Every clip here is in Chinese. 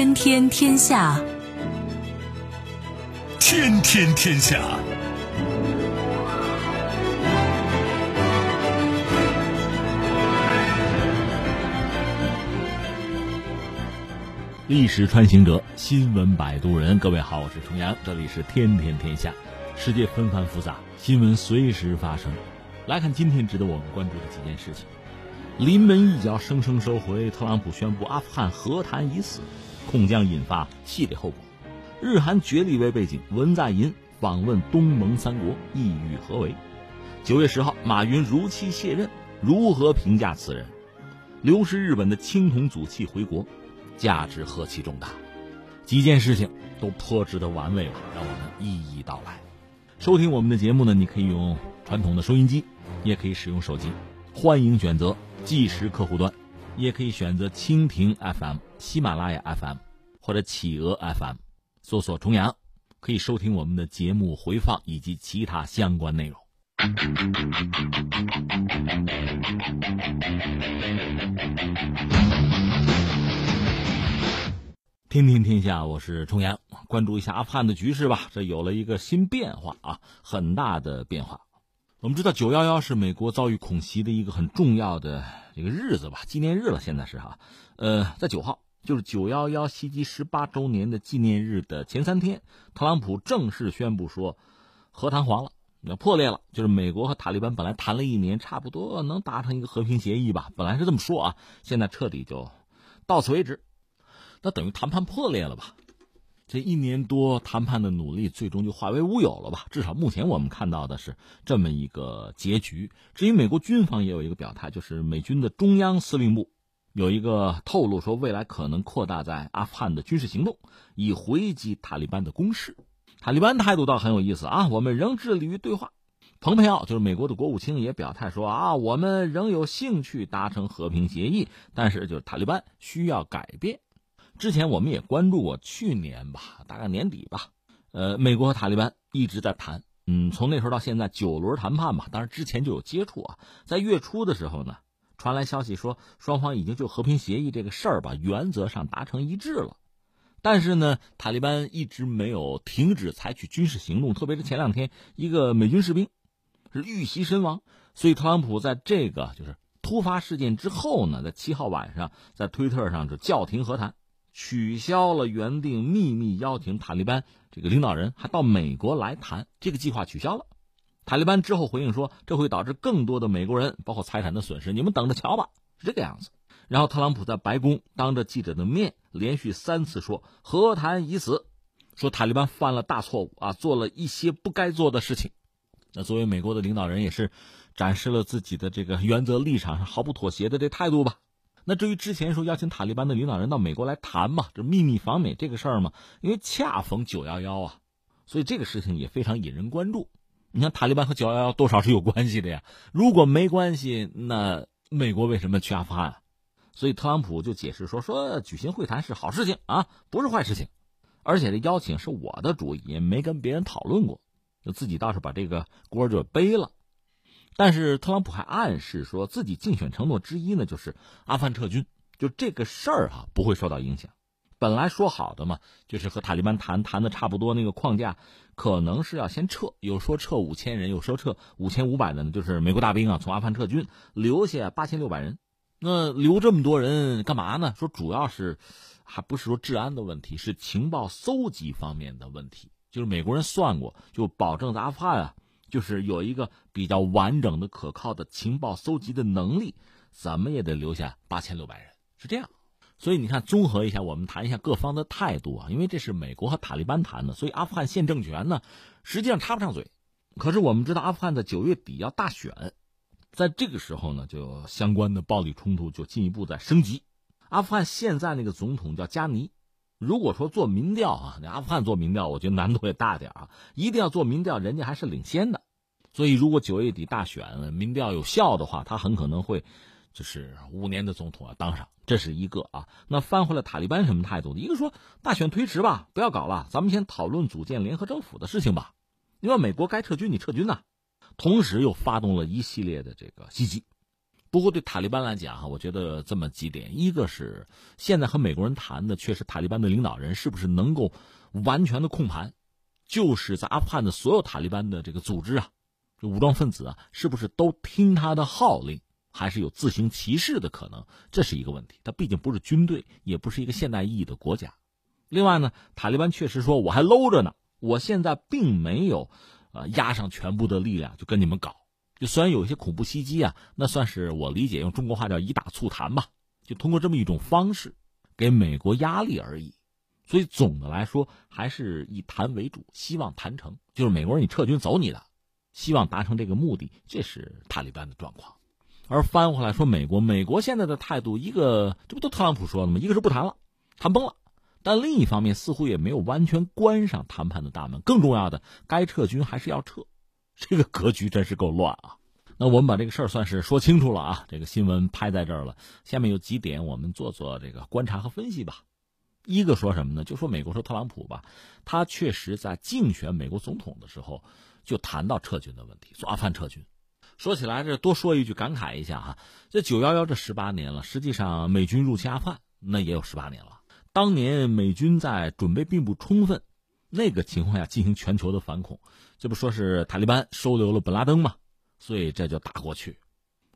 天天天下，天天天下。历史穿行者，新闻摆渡人。各位好，我是重阳，这里是天天天下。世界纷繁复杂，新闻随时发生。来看今天值得我们关注的几件事情。临门一脚，生生收回。特朗普宣布阿富汗和谈已死，恐将引发系列后果。日韩决裂为背景，文在寅访问东盟三国，意欲何为？九月十号，马云如期卸任，如何评价此人？流失日本的青铜组器回国。价值何其重大，几件事情都颇值得玩味吧？让我们一一道来。收听我们的节目呢，你可以用传统的收音机，也可以使用手机，欢迎选择即时客户端，也可以选择蜻蜓 FM、喜马拉雅 FM 或者企鹅 FM，搜索“重阳”，可以收听我们的节目回放以及其他相关内容。听听天下，我是重阳，关注一下阿富汗的局势吧。这有了一个新变化啊，很大的变化。我们知道九幺幺是美国遭遇恐袭的一个很重要的一个日子吧，纪念日了。现在是哈，呃，在九号，就是九幺幺袭击十八周年的纪念日的前三天，特朗普正式宣布说，和谈黄了，要破裂了。就是美国和塔利班本来谈了一年，差不多能达成一个和平协议吧，本来是这么说啊，现在彻底就到此为止。那等于谈判破裂了吧？这一年多谈判的努力，最终就化为乌有了吧？至少目前我们看到的是这么一个结局。至于美国军方也有一个表态，就是美军的中央司令部有一个透露说，未来可能扩大在阿富汗的军事行动，以回击塔利班的攻势。塔利班态度倒很有意思啊，我们仍致力于对话。蓬佩奥就是美国的国务卿也表态说啊，我们仍有兴趣达成和平协议，但是就是塔利班需要改变。之前我们也关注过，去年吧，大概年底吧，呃，美国和塔利班一直在谈，嗯，从那时候到现在九轮谈判吧，当然之前就有接触啊，在月初的时候呢，传来消息说双方已经就和平协议这个事儿吧，原则上达成一致了，但是呢，塔利班一直没有停止采取军事行动，特别是前两天一个美军士兵是遇袭身亡，所以特朗普在这个就是突发事件之后呢，在七号晚上在推特上就叫停和谈。取消了原定秘密邀请塔利班这个领导人还到美国来谈这个计划取消了。塔利班之后回应说，这会导致更多的美国人包括财产的损失，你们等着瞧吧，是这个样子。然后特朗普在白宫当着记者的面连续三次说和谈已死，说塔利班犯了大错误啊，做了一些不该做的事情。那作为美国的领导人，也是展示了自己的这个原则立场上毫不妥协的这态度吧。那至于之前说邀请塔利班的领导人到美国来谈嘛，这秘密访美这个事儿嘛，因为恰逢九幺幺啊，所以这个事情也非常引人关注。你看塔利班和九幺幺多少是有关系的呀？如果没关系，那美国为什么去阿富汗？所以特朗普就解释说，说举行会谈是好事情啊，不是坏事情，而且这邀请是我的主意，也没跟别人讨论过，就自己倒是把这个锅就背了。但是特朗普还暗示说自己竞选承诺之一呢，就是阿富汗撤军，就这个事儿哈不会受到影响。本来说好的嘛，就是和塔利班谈谈的差不多那个框架，可能是要先撤，有说撤五千人，有说撤五千五百的呢，就是美国大兵啊从阿富汗撤军，留下八千六百人。那留这么多人干嘛呢？说主要是还不是说治安的问题，是情报搜集方面的问题。就是美国人算过，就保证在阿富汗啊。就是有一个比较完整的、可靠的情报搜集的能力，怎么也得留下八千六百人，是这样。所以你看，综合一下，我们谈一下各方的态度啊。因为这是美国和塔利班谈的，所以阿富汗现政权呢，实际上插不上嘴。可是我们知道，阿富汗在九月底要大选，在这个时候呢，就相关的暴力冲突就进一步在升级。阿富汗现在那个总统叫加尼。如果说做民调啊，那阿富汗做民调，我觉得难度也大点啊。一定要做民调，人家还是领先的。所以，如果九月底大选民调有效的话，他很可能会就是五年的总统啊当上，这是一个啊。那翻回来，塔利班什么态度？一个说大选推迟吧，不要搞了，咱们先讨论组建联合政府的事情吧。因为美国该撤军你撤军呐，同时又发动了一系列的这个袭击，不过对塔利班来讲哈，我觉得这么几点：一个是现在和美国人谈的，确实塔利班的领导人是不是能够完全的控盘，就是在阿富汗的所有塔利班的这个组织啊，这武装分子啊，是不是都听他的号令，还是有自行其事的可能？这是一个问题。他毕竟不是军队，也不是一个现代意义的国家。另外呢，塔利班确实说我还搂着呢，我现在并没有，呃，压上全部的力量就跟你们搞。就虽然有一些恐怖袭击啊，那算是我理解用中国话叫以打促谈吧，就通过这么一种方式给美国压力而已。所以总的来说还是以谈为主，希望谈成。就是美国人你撤军走你的，希望达成这个目的，这是塔利班的状况。而翻回来说，美国美国现在的态度，一个这不都特朗普说的吗？一个是不谈了，谈崩了，但另一方面似乎也没有完全关上谈判的大门。更重要的，该撤军还是要撤。这个格局真是够乱啊！那我们把这个事儿算是说清楚了啊。这个新闻拍在这儿了，下面有几点我们做做这个观察和分析吧。一个说什么呢？就说美国说特朗普吧，他确实在竞选美国总统的时候就谈到撤军的问题，说阿富汗撤军。说起来这多说一句，感慨一下哈，这九幺幺这十八年了，实际上美军入侵阿富汗那也有十八年了。当年美军在准备并不充分。那个情况下进行全球的反恐，这不说是塔利班收留了本拉登吗？所以这就打过去，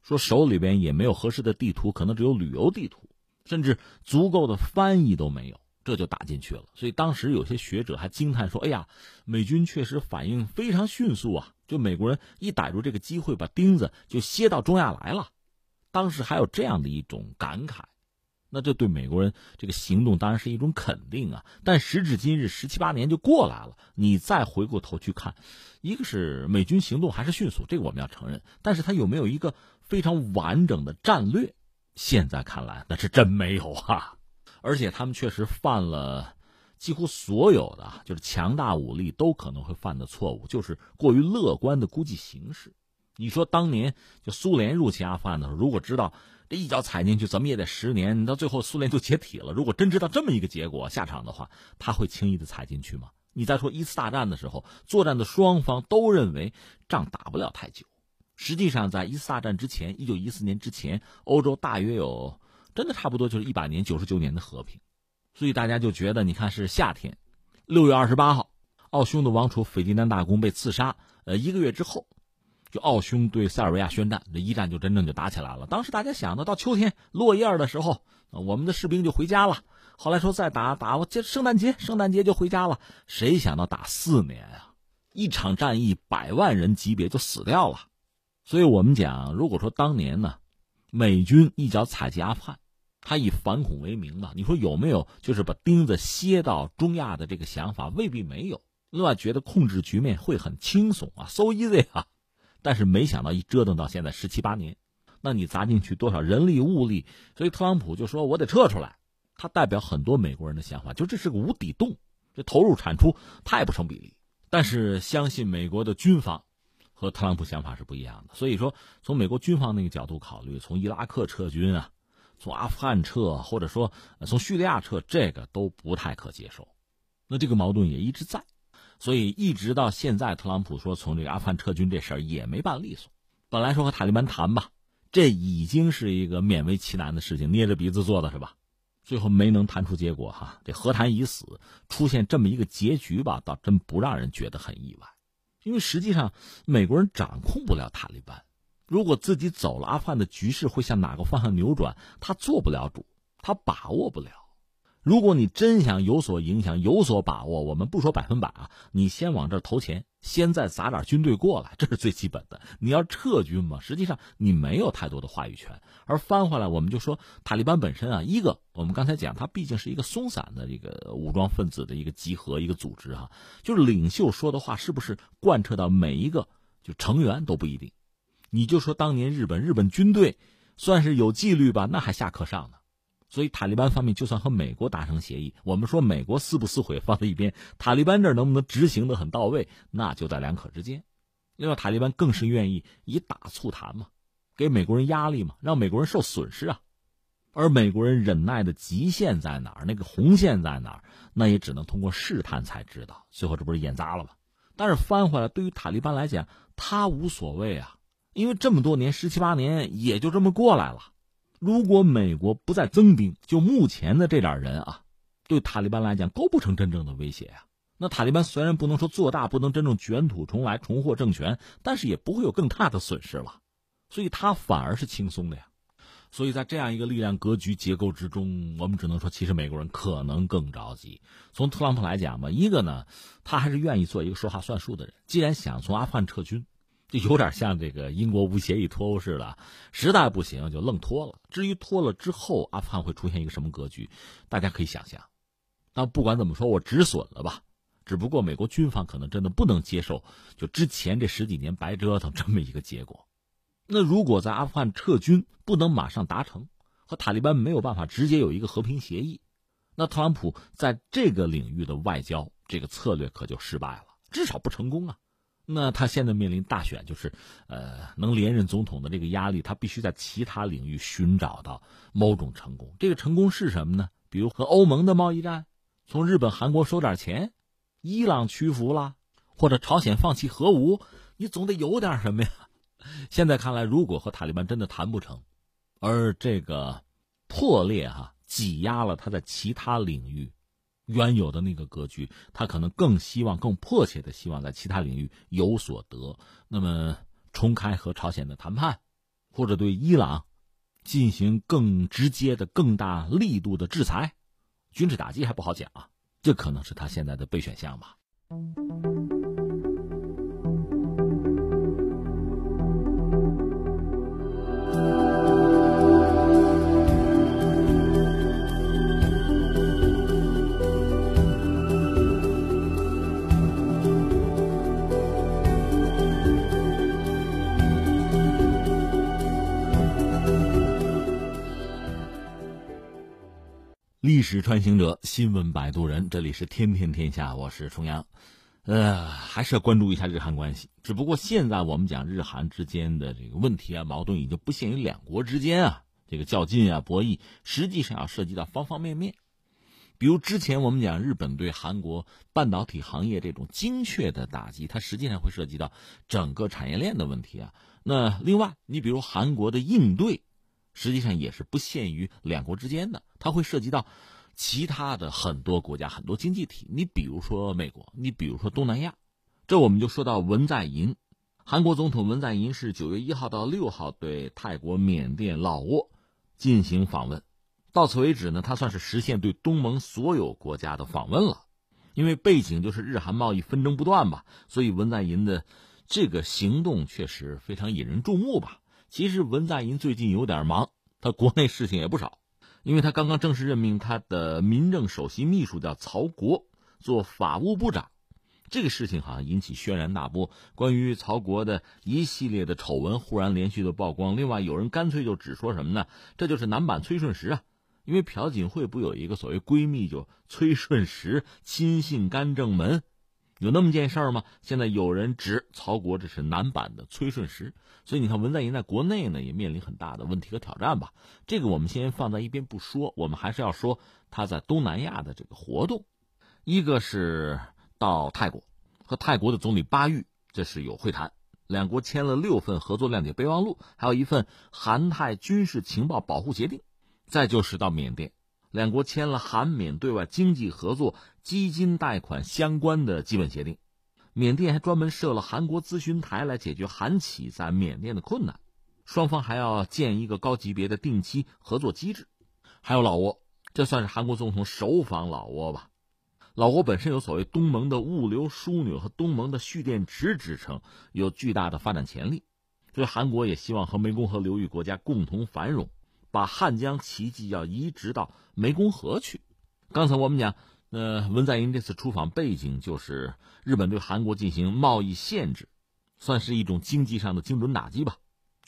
说手里边也没有合适的地图，可能只有旅游地图，甚至足够的翻译都没有，这就打进去了。所以当时有些学者还惊叹说：“哎呀，美军确实反应非常迅速啊！就美国人一逮住这个机会，把钉子就楔到中亚来了。”当时还有这样的一种感慨。那这对美国人这个行动当然是一种肯定啊，但时至今日十七八年就过来了，你再回过头去看，一个是美军行动还是迅速，这个我们要承认，但是他有没有一个非常完整的战略？现在看来那是真没有啊，而且他们确实犯了几乎所有的就是强大武力都可能会犯的错误，就是过于乐观的估计形势。你说当年就苏联入侵阿富汗的时候，如果知道。这一脚踩进去，怎么也得十年，你到最后苏联就解体了。如果真知道这么一个结果下场的话，他会轻易的踩进去吗？你再说一次大战的时候，作战的双方都认为仗打不了太久。实际上，在一次大战之前，一九一四年之前，欧洲大约有真的差不多就是一百年、九十九年的和平。所以大家就觉得，你看是夏天，六月二十八号，奥匈的王储斐迪南大公被刺杀。呃，一个月之后。就奥匈对塞尔维亚宣战，这一战就真正就打起来了。当时大家想的，到秋天落叶的时候，我们的士兵就回家了。后来说再打打，我这圣诞节，圣诞节就回家了。谁想到打四年啊，一场战役百万人级别就死掉了。所以我们讲，如果说当年呢，美军一脚踩进阿富汗，他以反恐为名啊，你说有没有就是把钉子楔到中亚的这个想法？未必没有。另外，觉得控制局面会很轻松啊，so easy 啊。但是没想到一折腾到现在十七八年，那你砸进去多少人力物力？所以特朗普就说：“我得撤出来。”他代表很多美国人的想法，就这是个无底洞，这投入产出太不成比例。但是相信美国的军方和特朗普想法是不一样的。所以说，从美国军方那个角度考虑，从伊拉克撤军啊，从阿富汗撤，或者说从叙利亚撤，这个都不太可接受。那这个矛盾也一直在。所以一直到现在，特朗普说从这个阿富汗撤军这事儿也没办利索。本来说和塔利班谈吧，这已经是一个勉为其难的事情，捏着鼻子做的是吧？最后没能谈出结果哈，这和谈已死，出现这么一个结局吧，倒真不让人觉得很意外。因为实际上美国人掌控不了塔利班，如果自己走了，阿富汗的局势会向哪个方向扭转，他做不了主，他把握不了。如果你真想有所影响、有所把握，我们不说百分百啊，你先往这投钱，先再砸点军队过来，这是最基本的。你要撤军嘛，实际上你没有太多的话语权。而翻回来，我们就说塔利班本身啊，一个我们刚才讲，它毕竟是一个松散的这个武装分子的一个集合、一个组织哈，就是领袖说的话是不是贯彻到每一个就成员都不一定。你就说当年日本日本军队算是有纪律吧，那还下课上呢。所以塔利班方面就算和美国达成协议，我们说美国撕不撕毁放在一边，塔利班这儿能不能执行的很到位，那就在两可之间。另外，塔利班更是愿意以打促谈嘛，给美国人压力嘛，让美国人受损失啊。而美国人忍耐的极限在哪儿，那个红线在哪儿，那也只能通过试探才知道。最后这不是演砸了吗？但是翻回来，对于塔利班来讲，他无所谓啊。因为这么多年十七八年也就这么过来了。如果美国不再增兵，就目前的这点人啊，对塔利班来讲构不成真正的威胁啊。那塔利班虽然不能说做大，不能真正卷土重来重获政权，但是也不会有更大的损失了，所以他反而是轻松的呀。所以在这样一个力量格局结构之中，我们只能说，其实美国人可能更着急。从特朗普来讲吧，一个呢，他还是愿意做一个说话算数的人。既然想从阿富汗撤军，就有点像这个英国无协议脱欧似的，实在不行就愣脱了。至于脱了之后阿富汗会出现一个什么格局，大家可以想象。那不管怎么说，我止损了吧。只不过美国军方可能真的不能接受，就之前这十几年白折腾这么一个结果。那如果在阿富汗撤军不能马上达成，和塔利班没有办法直接有一个和平协议，那特朗普在这个领域的外交这个策略可就失败了，至少不成功啊。那他现在面临大选，就是呃能连任总统的这个压力，他必须在其他领域寻找到某种成功。这个成功是什么呢？比如和欧盟的贸易战，从日本、韩国收点钱。伊朗屈服了，或者朝鲜放弃核武，你总得有点什么呀？现在看来，如果和塔利班真的谈不成，而这个破裂哈挤压了他在其他领域原有的那个格局，他可能更希望、更迫切的希望在其他领域有所得。那么，重开和朝鲜的谈判，或者对伊朗进行更直接的、更大力度的制裁、军事打击，还不好讲啊。这可能是他现在的备选项吧。历史穿行者，新闻摆渡人，这里是天天天下，我是重阳。呃，还是要关注一下日韩关系。只不过现在我们讲日韩之间的这个问题啊，矛盾已经不限于两国之间啊，这个较劲啊、博弈，实际上要涉及到方方面面。比如之前我们讲日本对韩国半导体行业这种精确的打击，它实际上会涉及到整个产业链的问题啊。那另外，你比如韩国的应对。实际上也是不限于两国之间的，它会涉及到其他的很多国家、很多经济体。你比如说美国，你比如说东南亚，这我们就说到文在寅，韩国总统文在寅是九月一号到六号对泰国、缅甸、老挝进行访问。到此为止呢，他算是实现对东盟所有国家的访问了。因为背景就是日韩贸易纷争不断吧，所以文在寅的这个行动确实非常引人注目吧。其实文在寅最近有点忙，他国内事情也不少，因为他刚刚正式任命他的民政首席秘书叫曹国做法务部长，这个事情好像引起轩然大波。关于曹国的一系列的丑闻忽然连续的曝光，另外有人干脆就只说什么呢？这就是男版崔顺实啊，因为朴槿惠不有一个所谓闺蜜就崔顺实亲信干政门。有那么件事儿吗？现在有人指曹国这是男版的崔顺实，所以你看文在寅在国内呢也面临很大的问题和挑战吧。这个我们先放在一边不说，我们还是要说他在东南亚的这个活动。一个是到泰国和泰国的总理巴育，这是有会谈，两国签了六份合作谅解备忘录，还有一份韩泰军事情报保护协定。再就是到缅甸。两国签了韩缅对外经济合作、基金贷款相关的基本协定，缅甸还专门设了韩国咨询台来解决韩企在缅甸的困难，双方还要建一个高级别的定期合作机制。还有老挝，这算是韩国总统首访老挝吧？老挝本身有所谓东盟的物流枢纽和东盟的蓄电池之称，有巨大的发展潜力，所以韩国也希望和湄公河流域国家共同繁荣。把汉江奇迹要移植到湄公河去。刚才我们讲，呃，文在寅这次出访背景就是日本对韩国进行贸易限制，算是一种经济上的精准打击吧。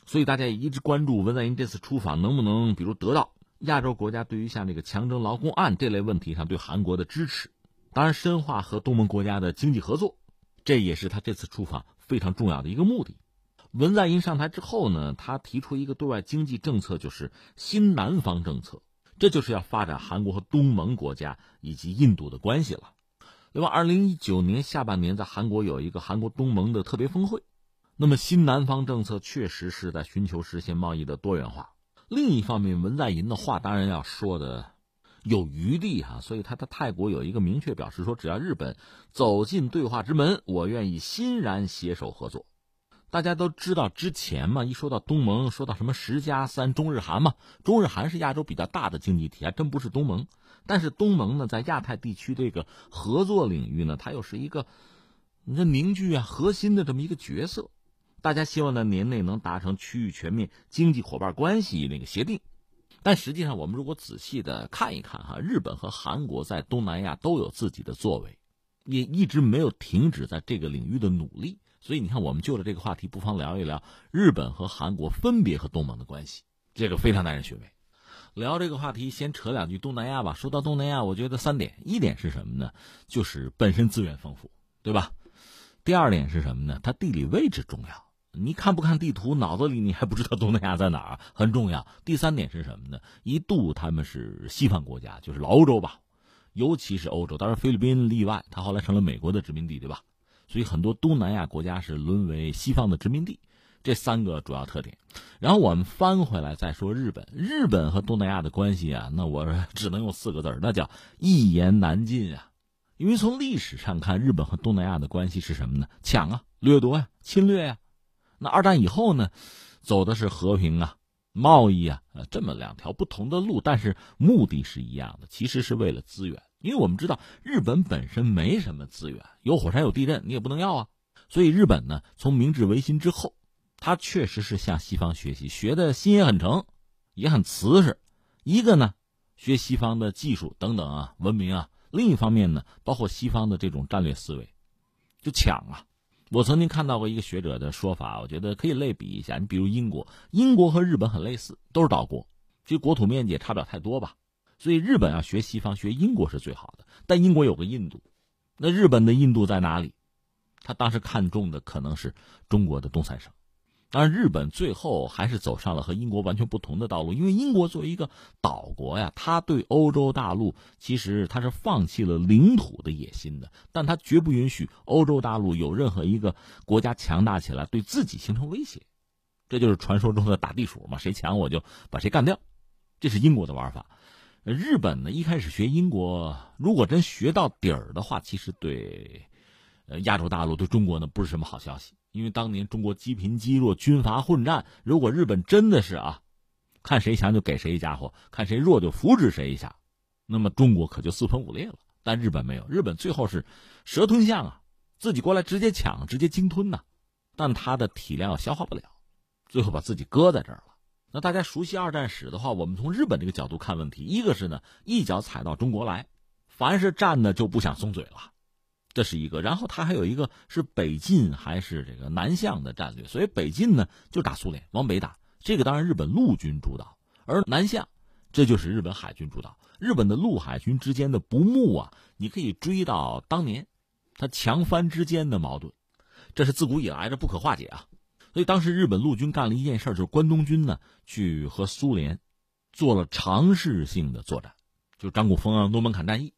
所以大家也一直关注文在寅这次出访能不能，比如得到亚洲国家对于像这个强征劳工案这类问题上对韩国的支持。当然，深化和东盟国家的经济合作，这也是他这次出访非常重要的一个目的。文在寅上台之后呢，他提出一个对外经济政策，就是新南方政策，这就是要发展韩国和东盟国家以及印度的关系了。另外，二零一九年下半年在韩国有一个韩国东盟的特别峰会，那么新南方政策确实是在寻求实现贸易的多元化。另一方面，文在寅的话当然要说的有余地哈，所以他在泰国有一个明确表示说，只要日本走进对话之门，我愿意欣然携手合作。大家都知道，之前嘛，一说到东盟，说到什么十加三中日韩嘛，中日韩是亚洲比较大的经济体，还真不是东盟。但是东盟呢，在亚太地区这个合作领域呢，它又是一个你这凝聚啊核心的这么一个角色。大家希望在年内能达成区域全面经济伙伴关系那个协定，但实际上我们如果仔细的看一看哈，日本和韩国在东南亚都有自己的作为，也一直没有停止在这个领域的努力。所以你看，我们就着这个话题，不妨聊一聊日本和韩国分别和东盟的关系，这个非常耐人寻味。聊这个话题，先扯两句东南亚吧。说到东南亚，我觉得三点：一点是什么呢？就是本身资源丰富，对吧？第二点是什么呢？它地理位置重要。你看不看地图，脑子里你还不知道东南亚在哪儿，很重要。第三点是什么呢？一度他们是西方国家，就是老欧洲吧，尤其是欧洲，当然菲律宾例外，它后来成了美国的殖民地，对吧？所以很多东南亚国家是沦为西方的殖民地，这三个主要特点。然后我们翻回来再说日本，日本和东南亚的关系啊，那我只能用四个字儿那叫一言难尽啊。因为从历史上看，日本和东南亚的关系是什么呢？抢啊，掠夺呀，侵略呀。那二战以后呢，走的是和平啊、贸易啊，呃，这么两条不同的路，但是目的是一样的，其实是为了资源。因为我们知道日本本身没什么资源，有火山有地震，你也不能要啊。所以日本呢，从明治维新之后，他确实是向西方学习，学的心也很诚，也很瓷实。一个呢，学西方的技术等等啊，文明啊；另一方面呢，包括西方的这种战略思维，就抢啊。我曾经看到过一个学者的说法，我觉得可以类比一下。你比如英国，英国和日本很类似，都是岛国，其实国土面积也差不了太多吧。所以日本要学西方，学英国是最好的。但英国有个印度，那日本的印度在哪里？他当时看中的可能是中国的东三省。当然，日本最后还是走上了和英国完全不同的道路，因为英国作为一个岛国呀，他对欧洲大陆其实他是放弃了领土的野心的，但他绝不允许欧洲大陆有任何一个国家强大起来对自己形成威胁。这就是传说中的打地鼠嘛，谁强我就把谁干掉，这是英国的玩法。日本呢，一开始学英国，如果真学到底儿的话，其实对，呃，亚洲大陆对中国呢不是什么好消息。因为当年中国积贫积弱，军阀混战，如果日本真的是啊，看谁强就给谁一家伙，看谁弱就扶持谁一下，那么中国可就四分五裂了。但日本没有，日本最后是蛇吞象啊，自己过来直接抢，直接鲸吞呐，但他的体量消化不了，最后把自己搁在这儿了。那大家熟悉二战史的话，我们从日本这个角度看问题，一个是呢，一脚踩到中国来，凡是战的就不想松嘴了，这是一个。然后他还有一个是北进还是这个南向的战略，所以北进呢就打苏联，往北打，这个当然日本陆军主导；而南向，这就是日本海军主导。日本的陆海军之间的不睦啊，你可以追到当年，他强藩之间的矛盾，这是自古以来这不可化解啊。所以当时日本陆军干了一件事，就是关东军呢去和苏联做了尝试性的作战，就是张古峰啊、诺门坎战役。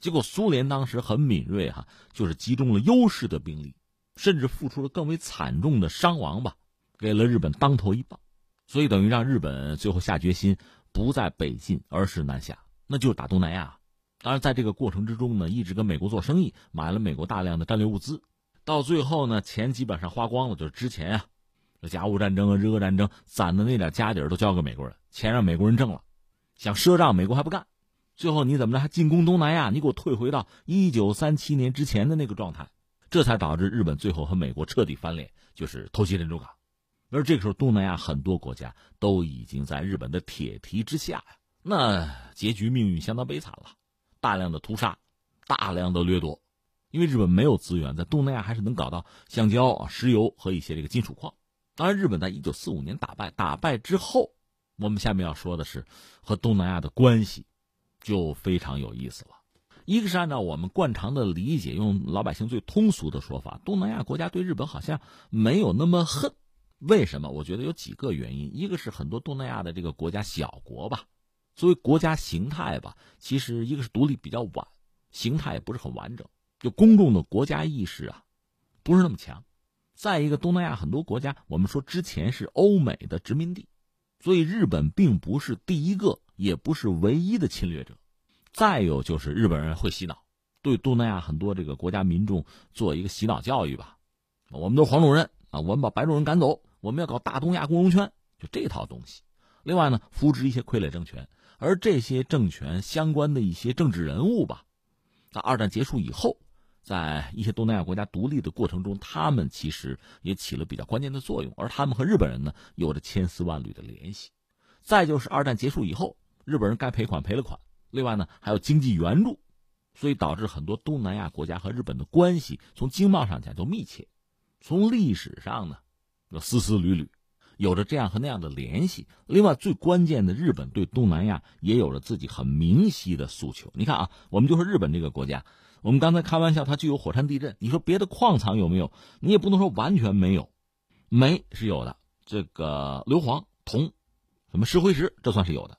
结果苏联当时很敏锐哈，就是集中了优势的兵力，甚至付出了更为惨重的伤亡吧，给了日本当头一棒。所以等于让日本最后下决心不在北进，而是南下，那就是打东南亚。当然在这个过程之中呢，一直跟美国做生意，买了美国大量的战略物资，到最后呢，钱基本上花光了，就是之前啊。甲午战争啊，日俄战争攒的那点家底儿都交给美国人，钱让美国人挣了，想赊账美国还不干，最后你怎么着还进攻东南亚？你给我退回到一九三七年之前的那个状态，这才导致日本最后和美国彻底翻脸，就是偷袭珍珠港。而这个时候，东南亚很多国家都已经在日本的铁蹄之下呀，那结局命运相当悲惨了，大量的屠杀，大量的掠夺，因为日本没有资源，在东南亚还是能搞到橡胶、石油和一些这个金属矿。当然，日本在一九四五年打败，打败之后，我们下面要说的是和东南亚的关系就非常有意思了。一个是按照我们惯常的理解，用老百姓最通俗的说法，东南亚国家对日本好像没有那么恨。为什么？我觉得有几个原因。一个是很多东南亚的这个国家小国吧，作为国家形态吧，其实一个是独立比较晚，形态也不是很完整，就公众的国家意识啊，不是那么强。再一个，东南亚很多国家，我们说之前是欧美的殖民地，所以日本并不是第一个，也不是唯一的侵略者。再有就是日本人会洗脑，对东南亚很多这个国家民众做一个洗脑教育吧。我们都是黄种人啊，我们把白种人赶走，我们要搞大东亚共荣圈，就这套东西。另外呢，扶植一些傀儡政权，而这些政权相关的一些政治人物吧，在二战结束以后。在一些东南亚国家独立的过程中，他们其实也起了比较关键的作用，而他们和日本人呢有着千丝万缕的联系。再就是二战结束以后，日本人该赔款赔了款，另外呢还有经济援助，所以导致很多东南亚国家和日本的关系从经贸上讲就密切，从历史上呢有丝丝缕缕，有着这样和那样的联系。另外最关键的，日本对东南亚也有着自己很明晰的诉求。你看啊，我们就说日本这个国家。我们刚才开玩笑，它具有火山地震。你说别的矿藏有没有？你也不能说完全没有，煤是有的，这个硫磺、铜，什么石灰石，这算是有的。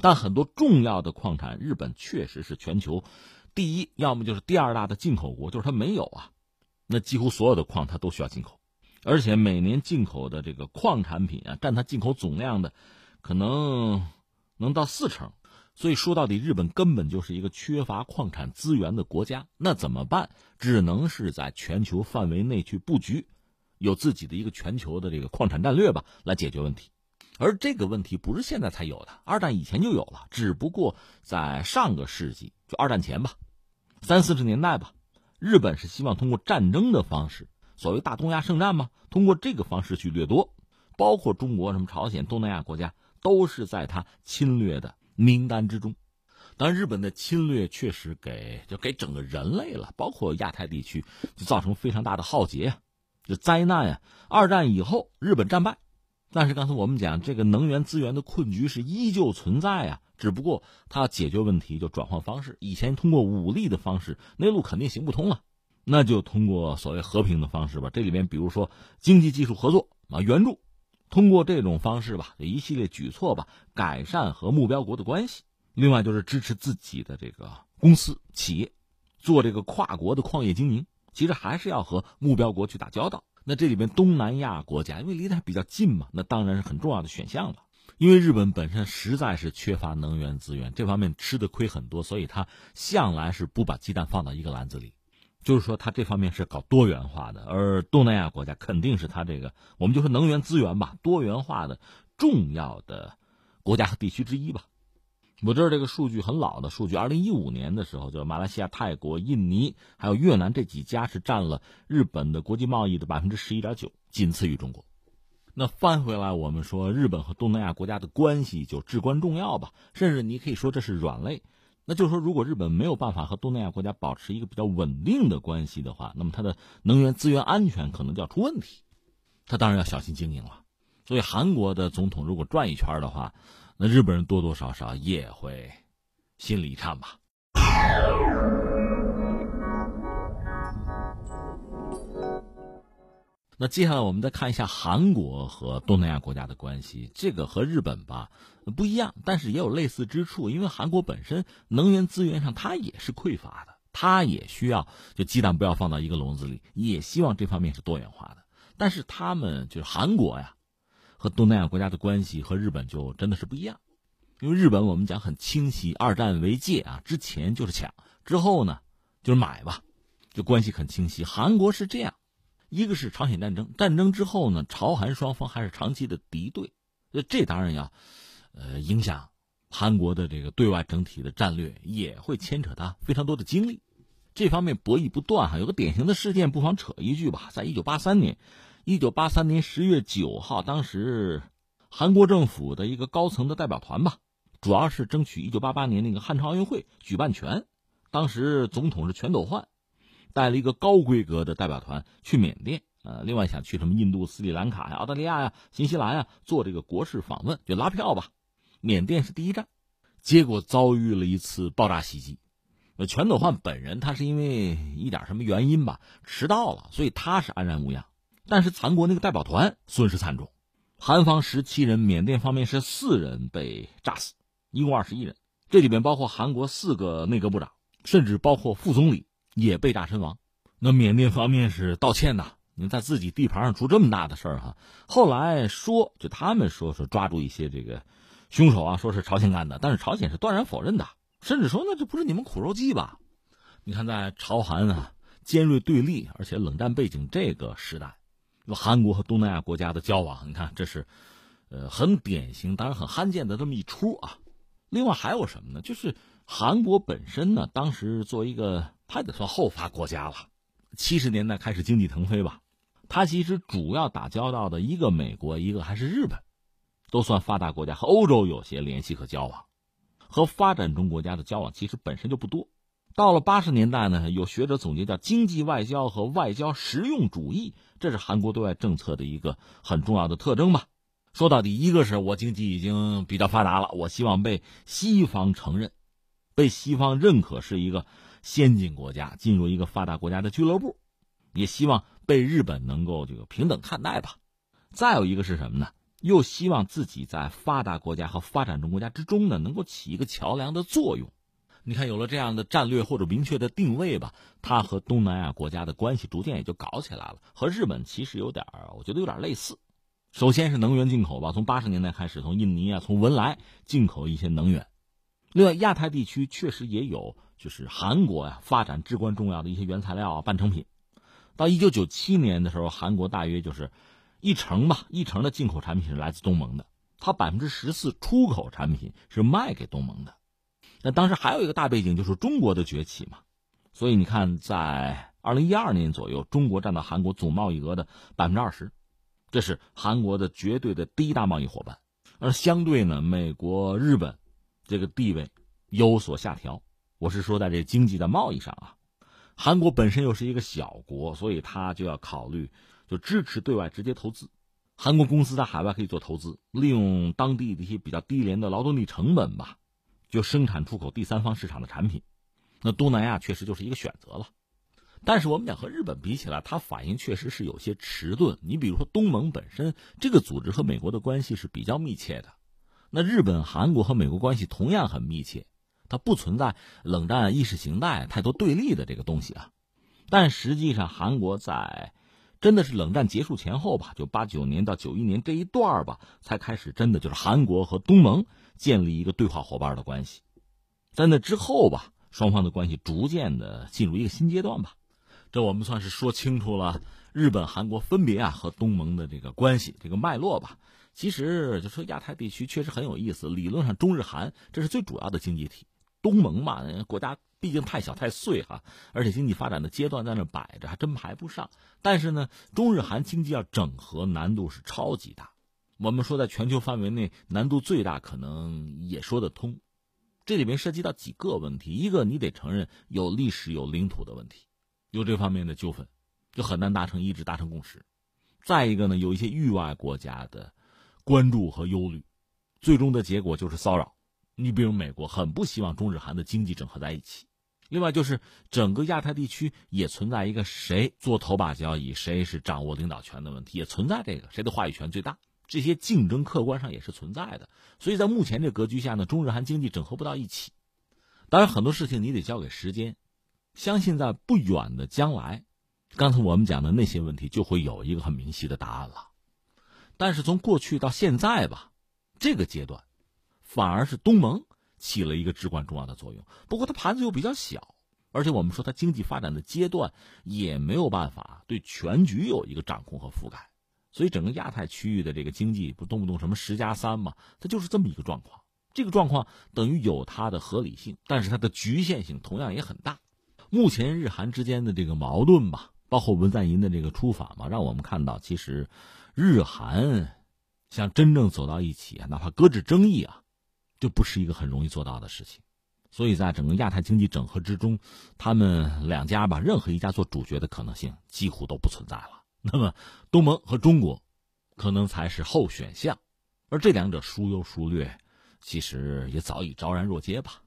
但很多重要的矿产，日本确实是全球第一，要么就是第二大的进口国，就是它没有啊。那几乎所有的矿它都需要进口，而且每年进口的这个矿产品啊，占它进口总量的可能能到四成。所以说到底，日本根本就是一个缺乏矿产资源的国家。那怎么办？只能是在全球范围内去布局，有自己的一个全球的这个矿产战略吧，来解决问题。而这个问题不是现在才有的，二战以前就有了，只不过在上个世纪，就二战前吧，三四十年代吧，日本是希望通过战争的方式，所谓大东亚圣战嘛，通过这个方式去掠夺，包括中国、什么朝鲜、东南亚国家，都是在他侵略的。名单之中，当然，日本的侵略确实给就给整个人类了，包括亚太地区，就造成非常大的浩劫啊，这灾难呀。二战以后，日本战败，但是刚才我们讲，这个能源资源的困局是依旧存在啊，只不过它解决问题就转换方式，以前通过武力的方式，那路肯定行不通了，那就通过所谓和平的方式吧。这里面比如说经济技术合作啊，援助。通过这种方式吧，一系列举措吧，改善和目标国的关系。另外就是支持自己的这个公司企业，做这个跨国的矿业经营。其实还是要和目标国去打交道。那这里边东南亚国家，因为离得比较近嘛，那当然是很重要的选项了。因为日本本身实在是缺乏能源资源，这方面吃的亏很多，所以他向来是不把鸡蛋放到一个篮子里。就是说，它这方面是搞多元化的，而东南亚国家肯定是它这个，我们就说能源资源吧，多元化的重要的国家和地区之一吧。我这儿这个数据很老的数据，二零一五年的时候，就马来西亚、泰国、印尼还有越南这几家是占了日本的国际贸易的百分之十一点九，仅次于中国。那翻回来，我们说日本和东南亚国家的关系就至关重要吧，甚至你可以说这是软肋。那就是说，如果日本没有办法和东南亚国家保持一个比较稳定的关系的话，那么它的能源资源安全可能就要出问题，他当然要小心经营了。所以，韩国的总统如果转一圈的话，那日本人多多少少也会心里一颤吧。那接下来我们再看一下韩国和东南亚国家的关系，这个和日本吧不一样，但是也有类似之处。因为韩国本身能源资源上它也是匮乏的，它也需要就鸡蛋不要放到一个笼子里，也希望这方面是多元化的。但是他们就是韩国呀，和东南亚国家的关系和日本就真的是不一样。因为日本我们讲很清晰，二战为界啊，之前就是抢，之后呢就是买吧，就关系很清晰。韩国是这样。一个是朝鲜战争，战争之后呢，朝韩双方还是长期的敌对，这当然要，呃，影响韩国的这个对外整体的战略，也会牵扯他非常多的精力。这方面博弈不断哈，有个典型的事件，不妨扯一句吧。在一九八三年，一九八三年十月九号，当时韩国政府的一个高层的代表团吧，主要是争取一九八八年那个汉城奥运会举办权，当时总统是全斗焕。带了一个高规格的代表团去缅甸，呃，另外想去什么印度、斯里兰卡呀、澳大利亚呀、新西兰呀做这个国事访问，就拉票吧。缅甸是第一站，结果遭遇了一次爆炸袭击。那全斗焕本人他是因为一点什么原因吧迟到了，所以他是安然无恙。但是残国那个代表团损失惨重，韩方十七人，缅甸方面是四人被炸死，一共二十一人，这里边包括韩国四个内阁部长，甚至包括副总理。也被炸身亡，那缅甸方面是道歉呐，你在自己地盘上出这么大的事儿哈。后来说，就他们说说抓住一些这个凶手啊，说是朝鲜干的，但是朝鲜是断然否认的，甚至说那这不是你们苦肉计吧？你看在朝韩啊尖锐对立，而且冷战背景这个时代，韩国和东南亚国家的交往，你看这是呃很典型，当然很罕见的这么一出啊。另外还有什么呢？就是韩国本身呢，当时作为一个，它得算后发国家了。七十年代开始经济腾飞吧，它其实主要打交道的一个美国，一个还是日本，都算发达国家，和欧洲有些联系和交往，和发展中国家的交往其实本身就不多。到了八十年代呢，有学者总结叫经济外交和外交实用主义，这是韩国对外政策的一个很重要的特征吧。说到底，一个是我经济已经比较发达了，我希望被西方承认，被西方认可是一个先进国家，进入一个发达国家的俱乐部，也希望被日本能够这个平等看待吧。再有一个是什么呢？又希望自己在发达国家和发展中国家之中呢，能够起一个桥梁的作用。你看，有了这样的战略或者明确的定位吧，它和东南亚国家的关系逐渐也就搞起来了。和日本其实有点我觉得有点类似。首先是能源进口吧，从八十年代开始，从印尼啊，从文莱进口一些能源。另外，亚太地区确实也有，就是韩国呀发展至关重要的一些原材料啊、半成品。到一九九七年的时候，韩国大约就是一成吧，一成的进口产品是来自东盟的，它百分之十四出口产品是卖给东盟的。那当时还有一个大背景就是中国的崛起嘛，所以你看，在二零一二年左右，中国占到韩国总贸易额的百分之二十。这是韩国的绝对的第一大贸易伙伴，而相对呢，美国、日本这个地位有所下调。我是说，在这经济的贸易上啊，韩国本身又是一个小国，所以他就要考虑就支持对外直接投资。韩国公司在海外可以做投资，利用当地的一些比较低廉的劳动力成本吧，就生产出口第三方市场的产品。那东南亚确实就是一个选择了。但是我们讲和日本比起来，它反应确实是有些迟钝。你比如说东盟本身这个组织和美国的关系是比较密切的，那日本、韩国和美国关系同样很密切，它不存在冷战意识形态太多对立的这个东西啊。但实际上，韩国在真的是冷战结束前后吧，就八九年到九一年这一段吧，才开始真的就是韩国和东盟建立一个对话伙伴的关系。在那之后吧，双方的关系逐渐的进入一个新阶段吧。这我们算是说清楚了日本、韩国分别啊和东盟的这个关系这个脉络吧。其实就说亚太地区确实很有意思，理论上中日韩这是最主要的经济体，东盟嘛国家毕竟太小太碎哈，而且经济发展的阶段在那摆着，还真排不上。但是呢，中日韩经济要整合难度是超级大。我们说在全球范围内难度最大，可能也说得通。这里面涉及到几个问题，一个你得承认有历史有领土的问题。有这方面的纠纷，就很难达成一致、达成共识。再一个呢，有一些域外国家的关注和忧虑，最终的结果就是骚扰。你比如美国很不希望中日韩的经济整合在一起。另外就是整个亚太地区也存在一个谁做头把交椅，谁是掌握领导权的问题，也存在这个谁的话语权最大。这些竞争客观上也是存在的。所以在目前这格局下呢，中日韩经济整合不到一起。当然很多事情你得交给时间。相信在不远的将来，刚才我们讲的那些问题就会有一个很明晰的答案了。但是从过去到现在吧，这个阶段反而是东盟起了一个至关重要的作用。不过它盘子又比较小，而且我们说它经济发展的阶段也没有办法对全局有一个掌控和覆盖。所以整个亚太区域的这个经济不动不动什么十加三嘛，它就是这么一个状况。这个状况等于有它的合理性，但是它的局限性同样也很大。目前日韩之间的这个矛盾吧，包括文在寅的这个出访嘛，让我们看到，其实日韩想真正走到一起啊，哪怕搁置争议啊，就不是一个很容易做到的事情。所以在整个亚太经济整合之中，他们两家吧，任何一家做主角的可能性几乎都不存在了。那么东盟和中国可能才是后选项，而这两者孰优孰劣，其实也早已昭然若揭吧。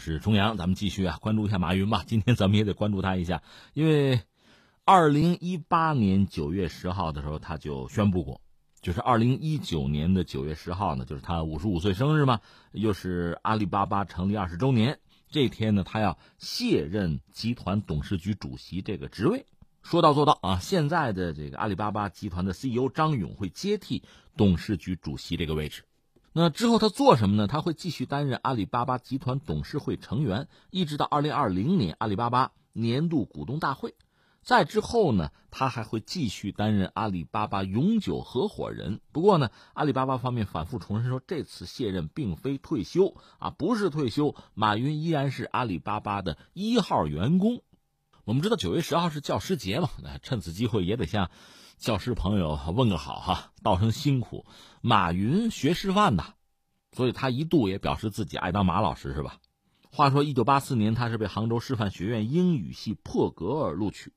是重阳，咱们继续啊，关注一下马云吧。今天咱们也得关注他一下，因为二零一八年九月十号的时候，他就宣布过，就是二零一九年的九月十号呢，就是他五十五岁生日嘛，又是阿里巴巴成立二十周年。这天呢，他要卸任集团董事局主席这个职位，说到做到啊！现在的这个阿里巴巴集团的 CEO 张勇会接替董事局主席这个位置。那之后他做什么呢？他会继续担任阿里巴巴集团董事会成员，一直到二零二零年阿里巴巴年度股东大会。再之后呢，他还会继续担任阿里巴巴永久合伙人。不过呢，阿里巴巴方面反复重申说，这次卸任并非退休啊，不是退休，马云依然是阿里巴巴的一号员工。我们知道九月十号是教师节嘛，那趁此机会也得向教师朋友问个好哈，道声辛苦。马云学师范的，所以他一度也表示自己爱当马老师是吧？话说，一九八四年他是被杭州师范学院英语系破格而录取。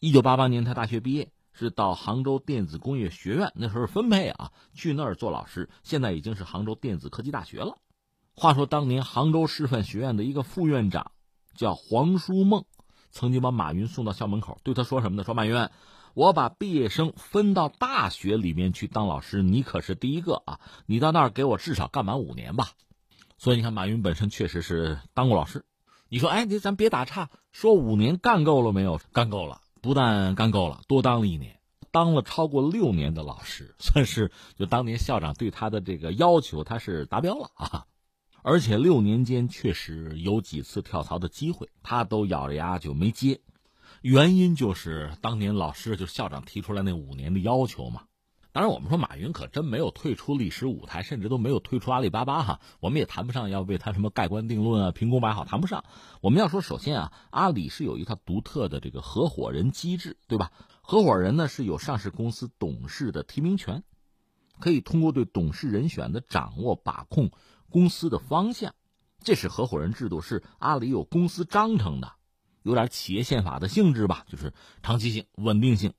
一九八八年，他大学毕业是到杭州电子工业学院，那时候分配啊，去那儿做老师。现在已经是杭州电子科技大学了。话说当年杭州师范学院的一个副院长叫黄书梦，曾经把马云送到校门口，对他说什么呢？说马云，我把毕业生分到大学里面去当老师，你可是第一个啊！你到那儿给我至少干满五年吧。所以你看，马云本身确实是当过老师。你说，哎，你咱别打岔，说五年干够了没有？干够了。不但干够了，多当了一年，当了超过六年的老师，算是就当年校长对他的这个要求，他是达标了啊。而且六年间确实有几次跳槽的机会，他都咬着牙就没接，原因就是当年老师就校长提出来那五年的要求嘛。当然，我们说马云可真没有退出历史舞台，甚至都没有退出阿里巴巴哈。我们也谈不上要为他什么盖棺定论啊、凭功摆好，谈不上。我们要说，首先啊，阿里是有一套独特的这个合伙人机制，对吧？合伙人呢是有上市公司董事的提名权，可以通过对董事人选的掌握把控公司的方向。这是合伙人制度，是阿里有公司章程的，有点企业宪法的性质吧，就是长期性、稳定性。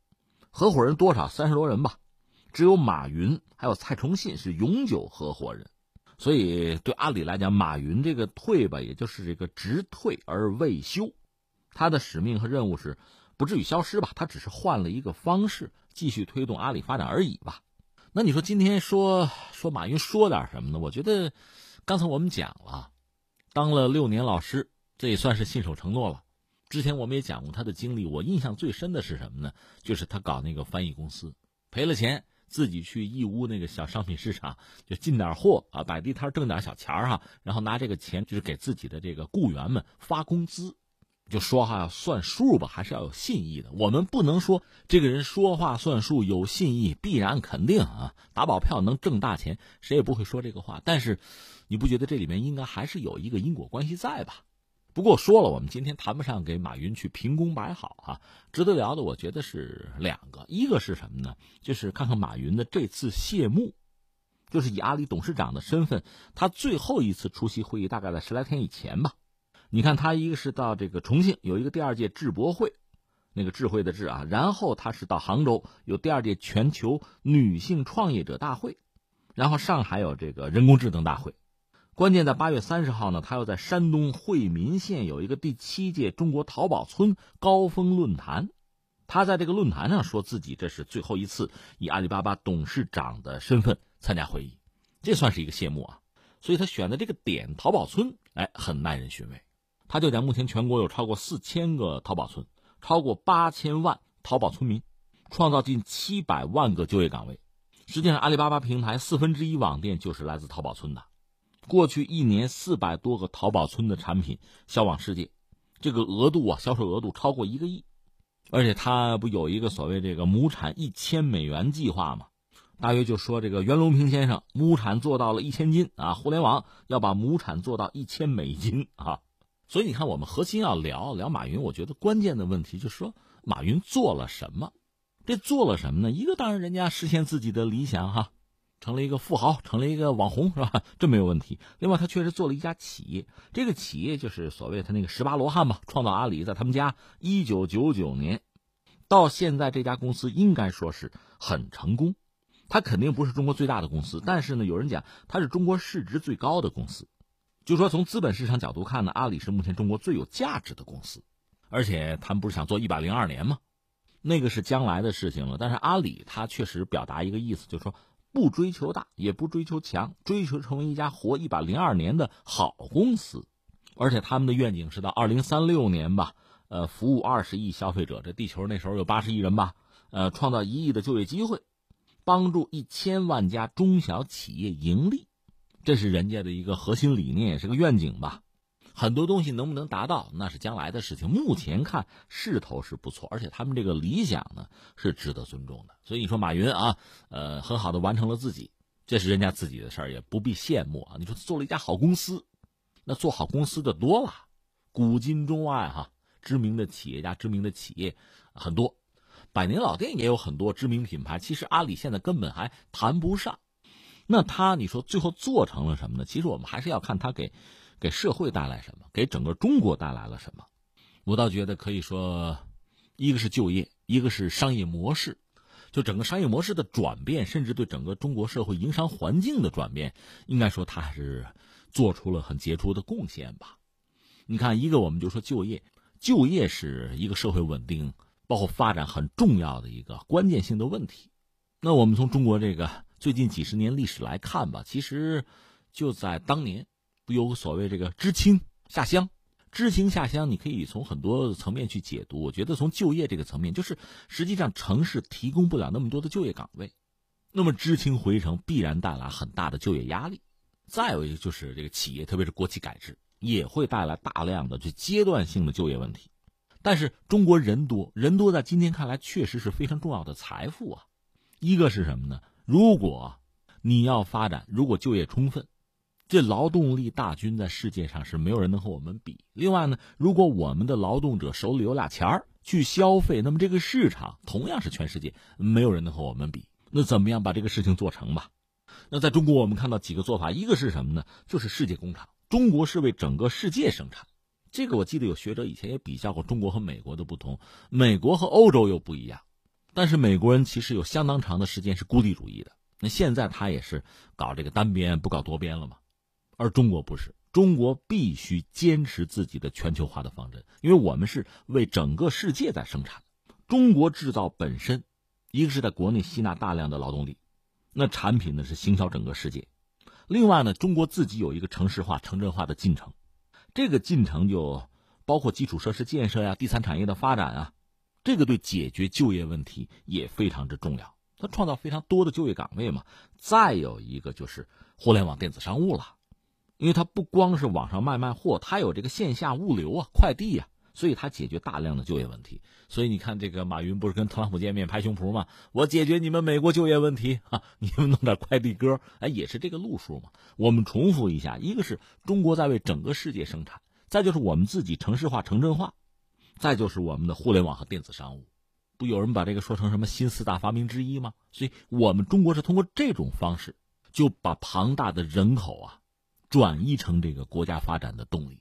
合伙人多少？三十多人吧。只有马云还有蔡崇信是永久合伙人，所以对阿里来讲，马云这个退吧，也就是这个直退而未休。他的使命和任务是不至于消失吧？他只是换了一个方式继续推动阿里发展而已吧？那你说今天说说马云说点什么呢？我觉得刚才我们讲了，当了六年老师，这也算是信守承诺了。之前我们也讲过他的经历，我印象最深的是什么呢？就是他搞那个翻译公司，赔了钱。自己去义乌那个小商品市场，就进点货啊，摆地摊挣点小钱哈，然后拿这个钱就是给自己的这个雇员们发工资，就说哈要算数吧，还是要有信义的。我们不能说这个人说话算数有信义，必然肯定啊，打保票能挣大钱，谁也不会说这个话。但是，你不觉得这里面应该还是有一个因果关系在吧？不过说了，我们今天谈不上给马云去凭功摆好啊，值得聊的我觉得是两个，一个是什么呢？就是看看马云的这次谢幕，就是以阿里董事长的身份，他最后一次出席会议大概在十来天以前吧。你看他一个是到这个重庆有一个第二届智博会，那个智慧的智啊，然后他是到杭州有第二届全球女性创业者大会，然后上海有这个人工智能大会。关键在八月三十号呢，他要在山东惠民县有一个第七届中国淘宝村高峰论坛。他在这个论坛上说自己这是最后一次以阿里巴巴董事长的身份参加会议，这算是一个谢幕啊。所以他选的这个点淘宝村，哎，很耐人寻味。他就讲，目前全国有超过四千个淘宝村，超过八千万淘宝村民，创造近七百万个就业岗位。实际上，阿里巴巴平台四分之一网店就是来自淘宝村的。过去一年，四百多个淘宝村的产品销往世界，这个额度啊，销售额度超过一个亿，而且他不有一个所谓这个亩产一千美元计划吗？大约就说这个袁隆平先生亩产做到了一千斤啊，互联网要把亩产做到一千美金啊，所以你看，我们核心要聊聊马云，我觉得关键的问题就是说马云做了什么？这做了什么呢？一个当然人家实现自己的理想哈。成了一个富豪，成了一个网红，是吧？这没有问题。另外，他确实做了一家企业，这个企业就是所谓他那个十八罗汉嘛，创造阿里，在他们家一九九九年到现在，这家公司应该说是很成功。它肯定不是中国最大的公司，但是呢，有人讲它是中国市值最高的公司。就说从资本市场角度看呢，阿里是目前中国最有价值的公司，而且他们不是想做一百零二年吗？那个是将来的事情了。但是阿里他确实表达一个意思，就是说不追求大，也不追求强，追求成为一家活一百零二年的好公司。而且他们的愿景是到二零三六年吧，呃，服务二十亿消费者。这地球那时候有八十亿人吧，呃，创造一亿的就业机会，帮助一千万家中小企业盈利。这是人家的一个核心理念，也是个愿景吧。很多东西能不能达到，那是将来的事情。目前看势头是不错，而且他们这个理想呢是值得尊重的。所以你说马云啊，呃，很好的完成了自己，这是人家自己的事儿，也不必羡慕啊。你说做了一家好公司，那做好公司的多了，古今中外哈，知名的企业家、知名的企业很多，百年老店也有很多知名品牌。其实阿里现在根本还谈不上。那他，你说最后做成了什么呢？其实我们还是要看他给，给社会带来什么，给整个中国带来了什么。我倒觉得可以说，一个是就业，一个是商业模式，就整个商业模式的转变，甚至对整个中国社会营商环境的转变，应该说他还是做出了很杰出的贡献吧。你看，一个我们就说就业，就业是一个社会稳定包括发展很重要的一个关键性的问题。那我们从中国这个。最近几十年历史来看吧，其实就在当年，有所谓这个知青下乡，知青下乡，你可以从很多层面去解读。我觉得从就业这个层面，就是实际上城市提供不了那么多的就业岗位，那么知青回城必然带来很大的就业压力。再有一个就是这个企业，特别是国企改制，也会带来大量的这阶段性的就业问题。但是中国人多人多，在今天看来确实是非常重要的财富啊。一个是什么呢？如果你要发展，如果就业充分，这劳动力大军在世界上是没有人能和我们比。另外呢，如果我们的劳动者手里有俩钱儿去消费，那么这个市场同样是全世界没有人能和我们比。那怎么样把这个事情做成吧？那在中国，我们看到几个做法，一个是什么呢？就是世界工厂。中国是为整个世界生产。这个我记得有学者以前也比较过中国和美国的不同，美国和欧洲又不一样。但是美国人其实有相当长的时间是孤立主义的，那现在他也是搞这个单边不搞多边了嘛，而中国不是，中国必须坚持自己的全球化的方针，因为我们是为整个世界在生产，中国制造本身，一个是在国内吸纳大量的劳动力，那产品呢是行销整个世界，另外呢，中国自己有一个城市化、城镇化的进程，这个进程就包括基础设施建设呀、第三产业的发展啊。这个对解决就业问题也非常之重要，它创造非常多的就业岗位嘛。再有一个就是互联网电子商务了，因为它不光是网上卖卖货，它有这个线下物流啊、快递呀，所以它解决大量的就业问题。所以你看，这个马云不是跟特朗普见面拍胸脯吗？我解决你们美国就业问题啊，你们弄点快递哥，哎，也是这个路数嘛。我们重复一下：一个是中国在为整个世界生产，再就是我们自己城市化、城镇化。再就是我们的互联网和电子商务，不有人把这个说成什么新四大发明之一吗？所以，我们中国是通过这种方式，就把庞大的人口啊，转移成这个国家发展的动力。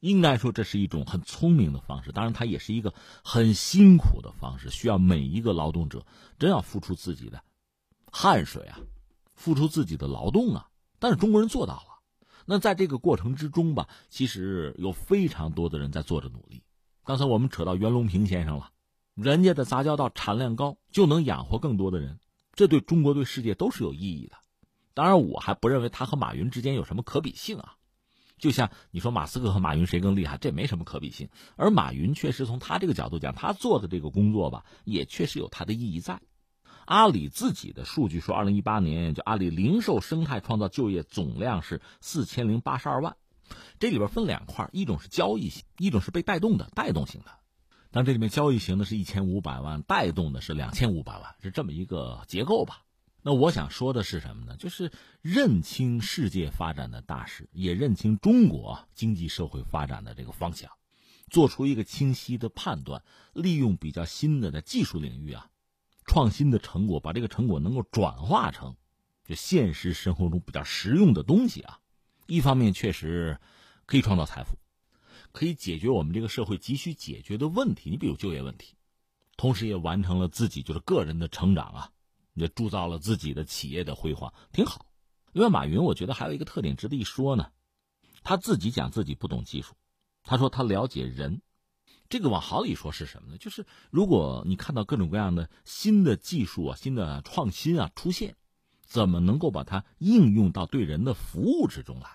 应该说，这是一种很聪明的方式。当然，它也是一个很辛苦的方式，需要每一个劳动者真要付出自己的汗水啊，付出自己的劳动啊。但是中国人做到了。那在这个过程之中吧，其实有非常多的人在做着努力。刚才我们扯到袁隆平先生了，人家的杂交稻产量高，就能养活更多的人，这对中国对世界都是有意义的。当然，我还不认为他和马云之间有什么可比性啊。就像你说马斯克和马云谁更厉害，这没什么可比性。而马云确实从他这个角度讲，他做的这个工作吧，也确实有他的意义在。阿里自己的数据说，二零一八年就阿里零售生态创造就业总量是四千零八十二万。这里边分两块，一种是交易型，一种是被带动的带动型的。但这里面交易型的是一千五百万，带动的是两千五百万，是这么一个结构吧？那我想说的是什么呢？就是认清世界发展的大势，也认清中国经济社会发展的这个方向，做出一个清晰的判断，利用比较新的在技术领域啊，创新的成果，把这个成果能够转化成就现实生活中比较实用的东西啊。一方面确实可以创造财富，可以解决我们这个社会急需解决的问题。你比如就业问题，同时也完成了自己就是个人的成长啊，也铸造了自己的企业的辉煌，挺好。因为马云，我觉得还有一个特点值得一说呢，他自己讲自己不懂技术，他说他了解人。这个往好里说是什么呢？就是如果你看到各种各样的新的技术啊、新的创新啊出现，怎么能够把它应用到对人的服务之中来？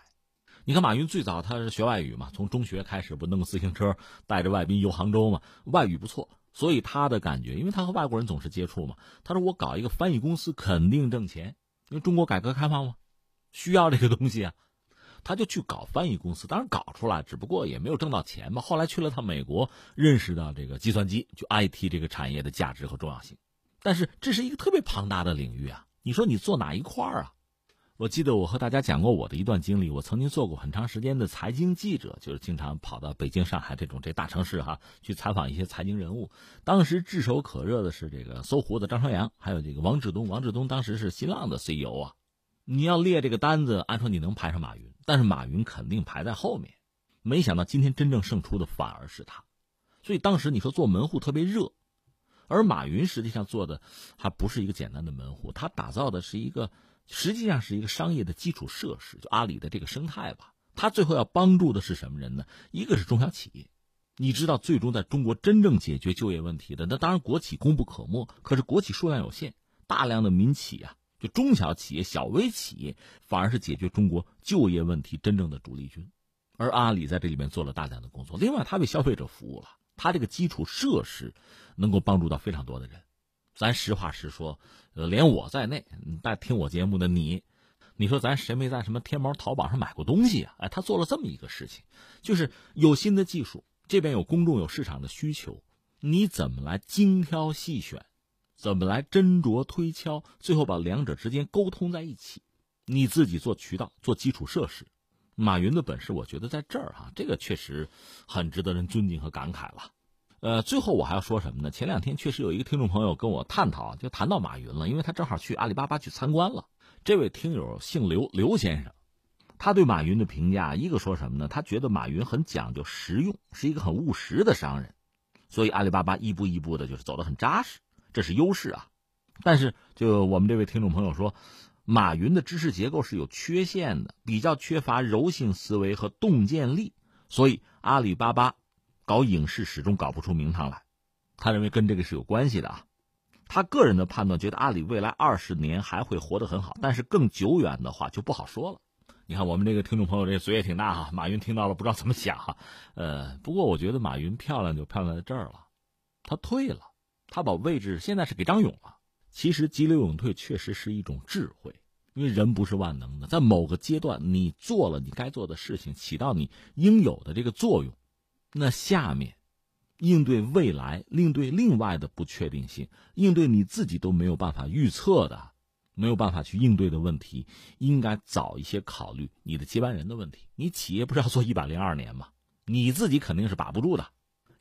你看马云最早他是学外语嘛，从中学开始不弄个自行车带着外宾游杭州嘛，外语不错，所以他的感觉，因为他和外国人总是接触嘛，他说我搞一个翻译公司肯定挣钱，因为中国改革开放嘛，需要这个东西啊。他就去搞翻译公司，当然搞出来，只不过也没有挣到钱嘛。后来去了趟美国，认识到这个计算机就 IT 这个产业的价值和重要性。但是这是一个特别庞大的领域啊！你说你做哪一块啊？我记得我和大家讲过我的一段经历，我曾经做过很长时间的财经记者，就是经常跑到北京、上海这种这大城市哈，去采访一些财经人物。当时炙手可热的是这个搜狐的张朝阳，还有这个王志东。王志东当时是新浪的 CEO 啊。你要列这个单子，按说你能排上马云。但是马云肯定排在后面，没想到今天真正胜出的反而是他，所以当时你说做门户特别热，而马云实际上做的还不是一个简单的门户，他打造的是一个实际上是一个商业的基础设施，就阿里的这个生态吧。他最后要帮助的是什么人呢？一个是中小企业，你知道，最终在中国真正解决就业问题的，那当然国企功不可没，可是国企数量有限，大量的民企啊。就中小企业、小微企业，反而是解决中国就业问题真正的主力军，而阿里在这里面做了大量的工作。另外，他为消费者服务了，他这个基础设施能够帮助到非常多的人。咱实话实说，呃，连我在内，在听我节目的你，你说咱谁没在什么天猫、淘宝上买过东西啊？哎，他做了这么一个事情，就是有新的技术，这边有公众有市场的需求，你怎么来精挑细选？怎么来斟酌推敲，最后把两者之间沟通在一起？你自己做渠道、做基础设施，马云的本事，我觉得在这儿哈，这个确实很值得人尊敬和感慨了。呃，最后我还要说什么呢？前两天确实有一个听众朋友跟我探讨，就谈到马云了，因为他正好去阿里巴巴去参观了。这位听友姓刘，刘先生，他对马云的评价，一个说什么呢？他觉得马云很讲究实用，是一个很务实的商人，所以阿里巴巴一步一步的就是走得很扎实。这是优势啊，但是就我们这位听众朋友说，马云的知识结构是有缺陷的，比较缺乏柔性思维和洞见力，所以阿里巴巴搞影视始终搞不出名堂来。他认为跟这个是有关系的啊。他个人的判断觉得阿里未来二十年还会活得很好，但是更久远的话就不好说了。你看我们这个听众朋友这嘴也挺大哈，马云听到了不知道怎么想哈。呃，不过我觉得马云漂亮就漂亮在这儿了，他退了。他把位置现在是给张勇了。其实急流勇退确实是一种智慧，因为人不是万能的，在某个阶段你做了你该做的事情，起到你应有的这个作用，那下面应对未来、应对另外的不确定性、应对你自己都没有办法预测的、没有办法去应对的问题，应该早一些考虑你的接班人的问题。你企业不是要做一百零二年吗？你自己肯定是把不住的。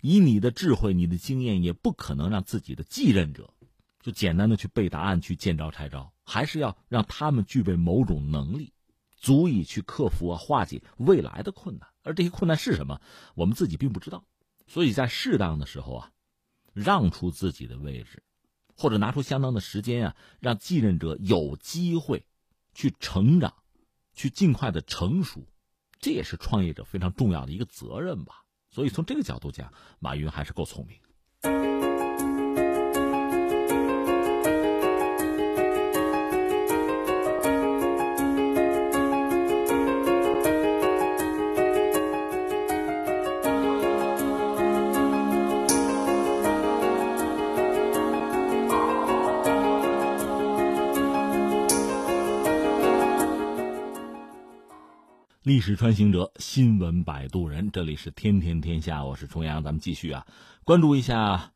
以你的智慧、你的经验，也不可能让自己的继任者就简单的去背答案、去见招拆招，还是要让他们具备某种能力，足以去克服啊、化解未来的困难。而这些困难是什么，我们自己并不知道。所以在适当的时候啊，让出自己的位置，或者拿出相当的时间啊，让继任者有机会去成长，去尽快的成熟，这也是创业者非常重要的一个责任吧。所以从这个角度讲，马云还是够聪明。历史穿行者，新闻摆渡人，这里是天天天下，我是重阳，咱们继续啊，关注一下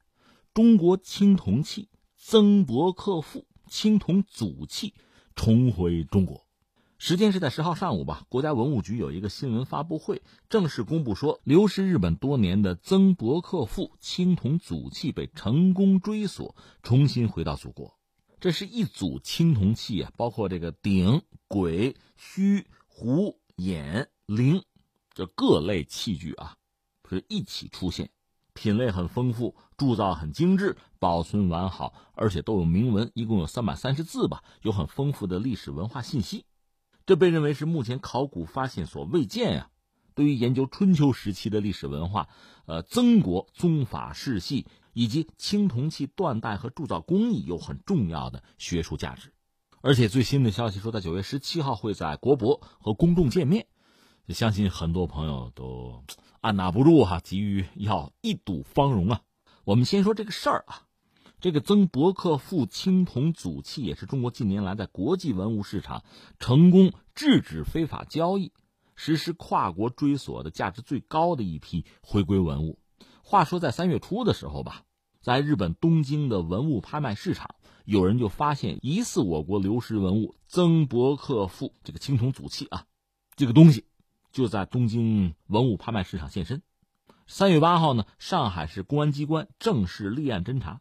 中国青铜器曾伯克父青铜组器重回中国。时间是在十号上午吧，国家文物局有一个新闻发布会，正式公布说，流失日本多年的曾伯克父青铜组器被成功追索，重新回到祖国。这是一组青铜器啊，包括这个鼎、簋、须、壶。眼铃，这各类器具啊，是一起出现，品类很丰富，铸造很精致，保存完好，而且都有铭文，一共有三百三十字吧，有很丰富的历史文化信息。这被认为是目前考古发现所未见呀，对于研究春秋时期的历史文化，呃，曾国宗法世系以及青铜器断代和铸造工艺有很重要的学术价值。而且最新的消息说，在九月十七号会在国博和公众见面，相信很多朋友都按捺不住哈，急于要一睹芳容啊。我们先说这个事儿啊。这个曾伯克父青铜组器也是中国近年来在国际文物市场成功制止非法交易、实施跨国追索的价值最高的一批回归文物。话说在三月初的时候吧，在日本东京的文物拍卖市场，有人就发现疑似我国流失文物曾伯克父这个青铜组器啊，这个东西就在东京文物拍卖市场现身。三月八号呢，上海市公安机关正式立案侦查。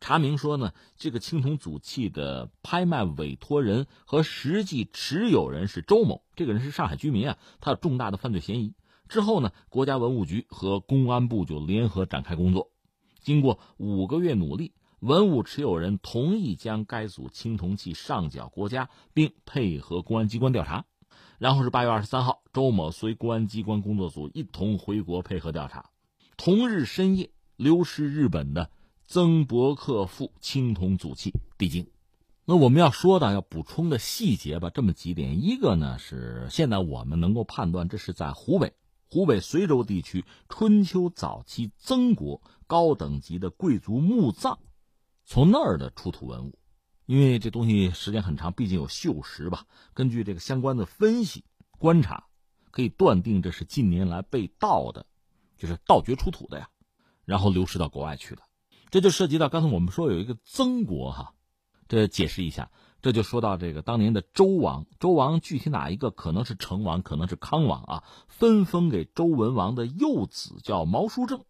查明说呢，这个青铜组器的拍卖委托人和实际持有人是周某，这个人是上海居民啊，他有重大的犯罪嫌疑。之后呢，国家文物局和公安部就联合展开工作。经过五个月努力，文物持有人同意将该组青铜器上缴国家，并配合公安机关调查。然后是八月二十三号，周某随公安机关工作组一同回国配合调查。同日深夜，流失日本的。曾伯克父青铜组器递京，那我们要说的要补充的细节吧，这么几点。一个呢是现在我们能够判断，这是在湖北湖北随州地区春秋早期曾国高等级的贵族墓葬，从那儿的出土文物。因为这东西时间很长，毕竟有锈蚀吧。根据这个相关的分析观察，可以断定这是近年来被盗的，就是盗掘出土的呀，然后流失到国外去的。这就涉及到刚才我们说有一个曾国哈，这解释一下，这就说到这个当年的周王，周王具体哪一个可能是成王，可能是康王啊，分封给周文王的幼子叫毛叔正，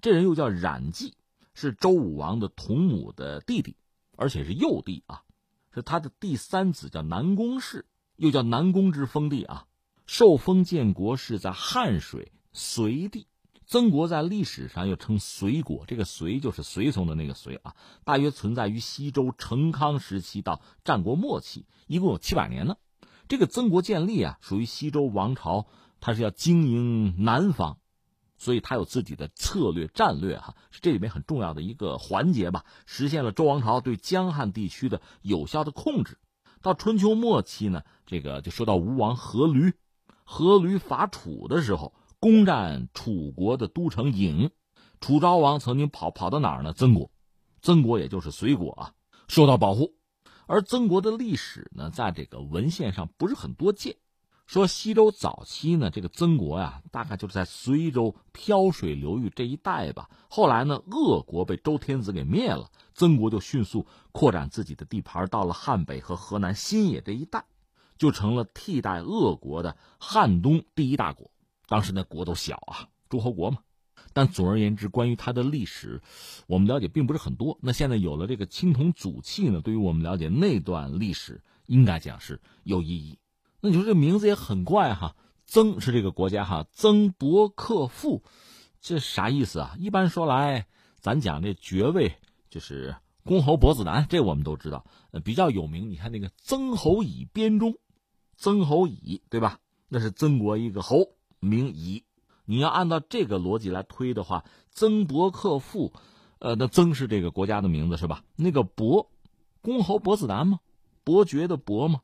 这人又叫冉季，是周武王的同母的弟弟，而且是幼弟啊，是他的第三子叫南宫氏，又叫南宫之封地啊，受封建国是在汉水隋地。曾国在历史上又称隋国，这个隋就是随从的那个隋啊，大约存在于西周成康时期到战国末期，一共有七百年呢。这个曾国建立啊，属于西周王朝，它是要经营南方，所以他有自己的策略战略哈，是这里面很重要的一个环节吧，实现了周王朝对江汉地区的有效的控制。到春秋末期呢，这个就说到吴王阖闾，阖闾伐楚的时候。攻占楚国的都城郢，楚昭王曾经跑跑到哪儿呢？曾国，曾国也就是隋国啊，受到保护。而曾国的历史呢，在这个文献上不是很多见。说西周早期呢，这个曾国呀，大概就是在随州漂水流域这一带吧。后来呢，鄂国被周天子给灭了，曾国就迅速扩展自己的地盘，到了汉北和河南新野这一带，就成了替代鄂国的汉东第一大国。当时那国都小啊，诸侯国嘛。但总而言之，关于它的历史，我们了解并不是很多。那现在有了这个青铜组器呢，对于我们了解那段历史，应该讲是有意义。那你说这名字也很怪哈，曾是这个国家哈，曾伯克父，这啥意思啊？一般说来，咱讲这爵位就是公侯伯子男，这我们都知道。呃，比较有名，你看那个曾侯乙编钟，曾侯乙对吧？那是曾国一个侯。名乙，你要按照这个逻辑来推的话，曾伯克父，呃，那曾是这个国家的名字是吧？那个伯，公侯伯子男吗？伯爵的伯吗？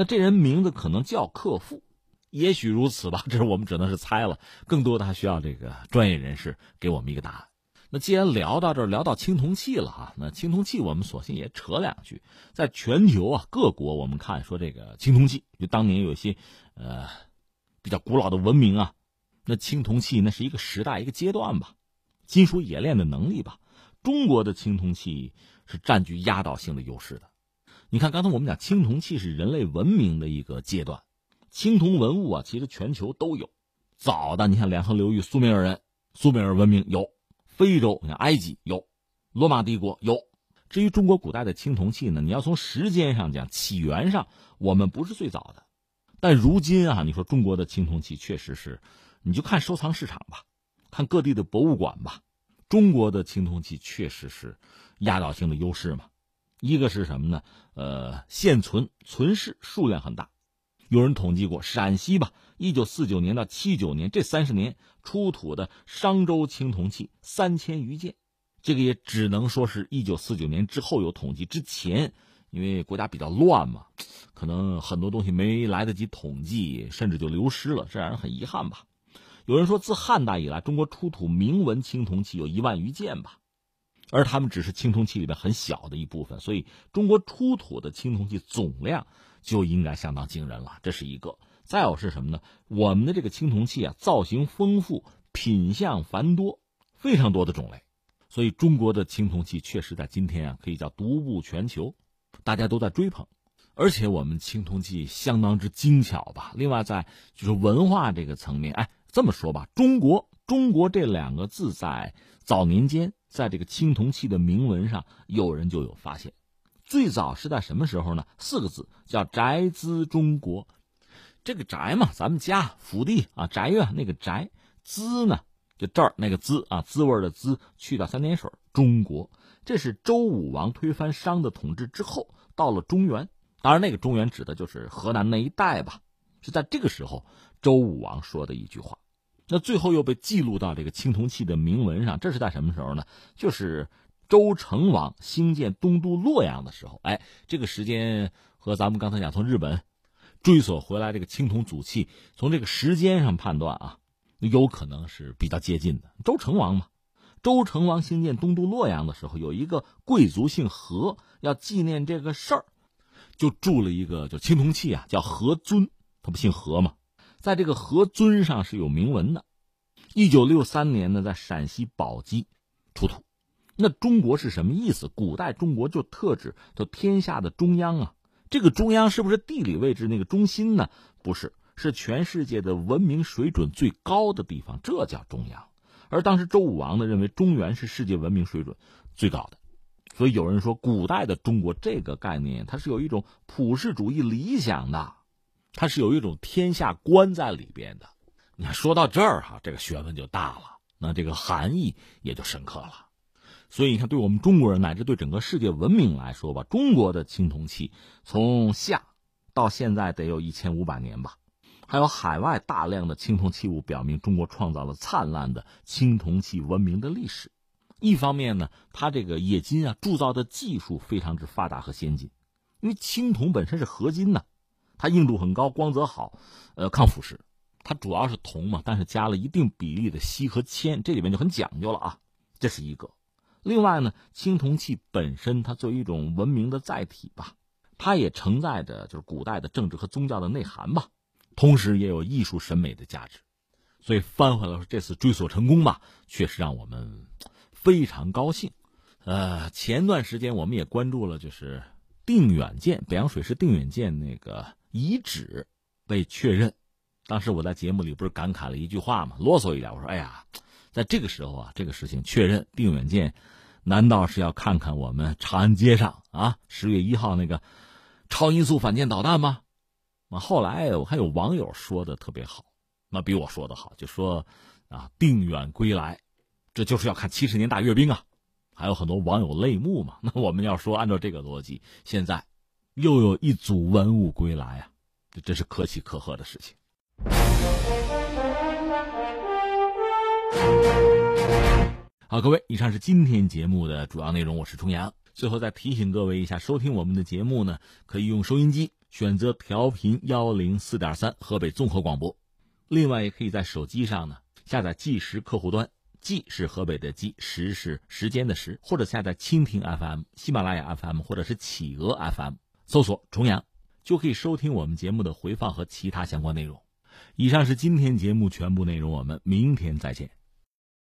那这人名字可能叫克父，也许如此吧。这是我们只能是猜了，更多的还需要这个专业人士给我们一个答案。那既然聊到这儿，聊到青铜器了哈，那青铜器我们索性也扯两句。在全球啊各国，我们看说这个青铜器，就当年有些呃。比较古老的文明啊，那青铜器那是一个时代一个阶段吧，金属冶炼的能力吧，中国的青铜器是占据压倒性的优势的。你看，刚才我们讲青铜器是人类文明的一个阶段，青铜文物啊，其实全球都有。早的，你看两河流域苏美尔人，苏美尔文明有；非洲，你看埃及有；罗马帝国有。至于中国古代的青铜器呢，你要从时间上讲，起源上我们不是最早的。但如今啊，你说中国的青铜器确实是，你就看收藏市场吧，看各地的博物馆吧，中国的青铜器确实是压倒性的优势嘛。一个是什么呢？呃，现存存世数量很大，有人统计过，陕西吧，一九四九年到七九年这三十年出土的商周青铜器三千余件，这个也只能说是一九四九年之后有统计，之前因为国家比较乱嘛，可能很多东西没来得及统计，甚至就流失了，这让人很遗憾吧。有人说，自汉代以来，中国出土铭文青铜器有一万余件吧，而它们只是青铜器里面很小的一部分，所以中国出土的青铜器总量。就应该相当惊人了，这是一个。再有是什么呢？我们的这个青铜器啊，造型丰富，品相繁多，非常多的种类，所以中国的青铜器确实在今天啊，可以叫独步全球，大家都在追捧。而且我们青铜器相当之精巧吧。另外，在就是文化这个层面，哎，这么说吧，中国“中国”这两个字在早年间，在这个青铜器的铭文上，有人就有发现。最早是在什么时候呢？四个字叫“宅兹中国”，这个“宅”嘛，咱们家府地啊，宅院那个“宅”，“兹”呢，就这儿那个“兹”啊，滋味的“滋”，去掉三点水，中国。这是周武王推翻商的统治之后，到了中原，当然那个中原指的就是河南那一带吧。是在这个时候，周武王说的一句话，那最后又被记录到这个青铜器的铭文上。这是在什么时候呢？就是。周成王兴建东都洛阳的时候，哎，这个时间和咱们刚才讲从日本追索回来这个青铜祖器，从这个时间上判断啊，有可能是比较接近的。周成王嘛，周成王兴建东都洛阳的时候，有一个贵族姓何，要纪念这个事儿，就铸了一个就青铜器啊，叫何尊，他不姓何吗，在这个何尊上是有铭文的。一九六三年呢，在陕西宝鸡出土。那中国是什么意思？古代中国就特指就天下的中央啊，这个中央是不是地理位置那个中心呢？不是，是全世界的文明水准最高的地方，这叫中央。而当时周武王呢认为中原是世界文明水准最高的，所以有人说古代的中国这个概念它是有一种普世主义理想的，它是有一种天下观在里边的。你看说到这儿哈，这个学问就大了，那这个含义也就深刻了。所以你看，对我们中国人乃至对整个世界文明来说吧，中国的青铜器从夏到现在得有一千五百年吧。还有海外大量的青铜器物表明，中国创造了灿烂的青铜器文明的历史。一方面呢，它这个冶金啊铸造的技术非常之发达和先进，因为青铜本身是合金呢，它硬度很高，光泽好，呃，抗腐蚀。它主要是铜嘛，但是加了一定比例的锡和铅，这里面就很讲究了啊。这是一个。另外呢，青铜器本身它作为一种文明的载体吧，它也承载着就是古代的政治和宗教的内涵吧，同时也有艺术审美的价值，所以翻回来说这次追索成功吧，确实让我们非常高兴。呃，前段时间我们也关注了，就是定远舰北洋水师定远舰那个遗址被确认，当时我在节目里不是感慨了一句话嘛，啰嗦一点，我说哎呀。在这个时候啊，这个事情确认定远舰，难道是要看看我们长安街上啊十月一号那个超音速反舰导弹吗？那后来我还有网友说的特别好，那比我说的好，就说啊定远归来，这就是要看七十年大阅兵啊。还有很多网友泪目嘛。那我们要说按照这个逻辑，现在又有一组文物归来啊，这真是可喜可贺的事情。好，各位，以上是今天节目的主要内容。我是重阳。最后再提醒各位一下，收听我们的节目呢，可以用收音机选择调频幺零四点三河北综合广播。另外，也可以在手机上呢下载计时客户端，计是河北的计，时是时间的时，或者下载蜻蜓 FM、喜马拉雅 FM 或者是企鹅 FM，搜索重阳就可以收听我们节目的回放和其他相关内容。以上是今天节目全部内容，我们明天再见。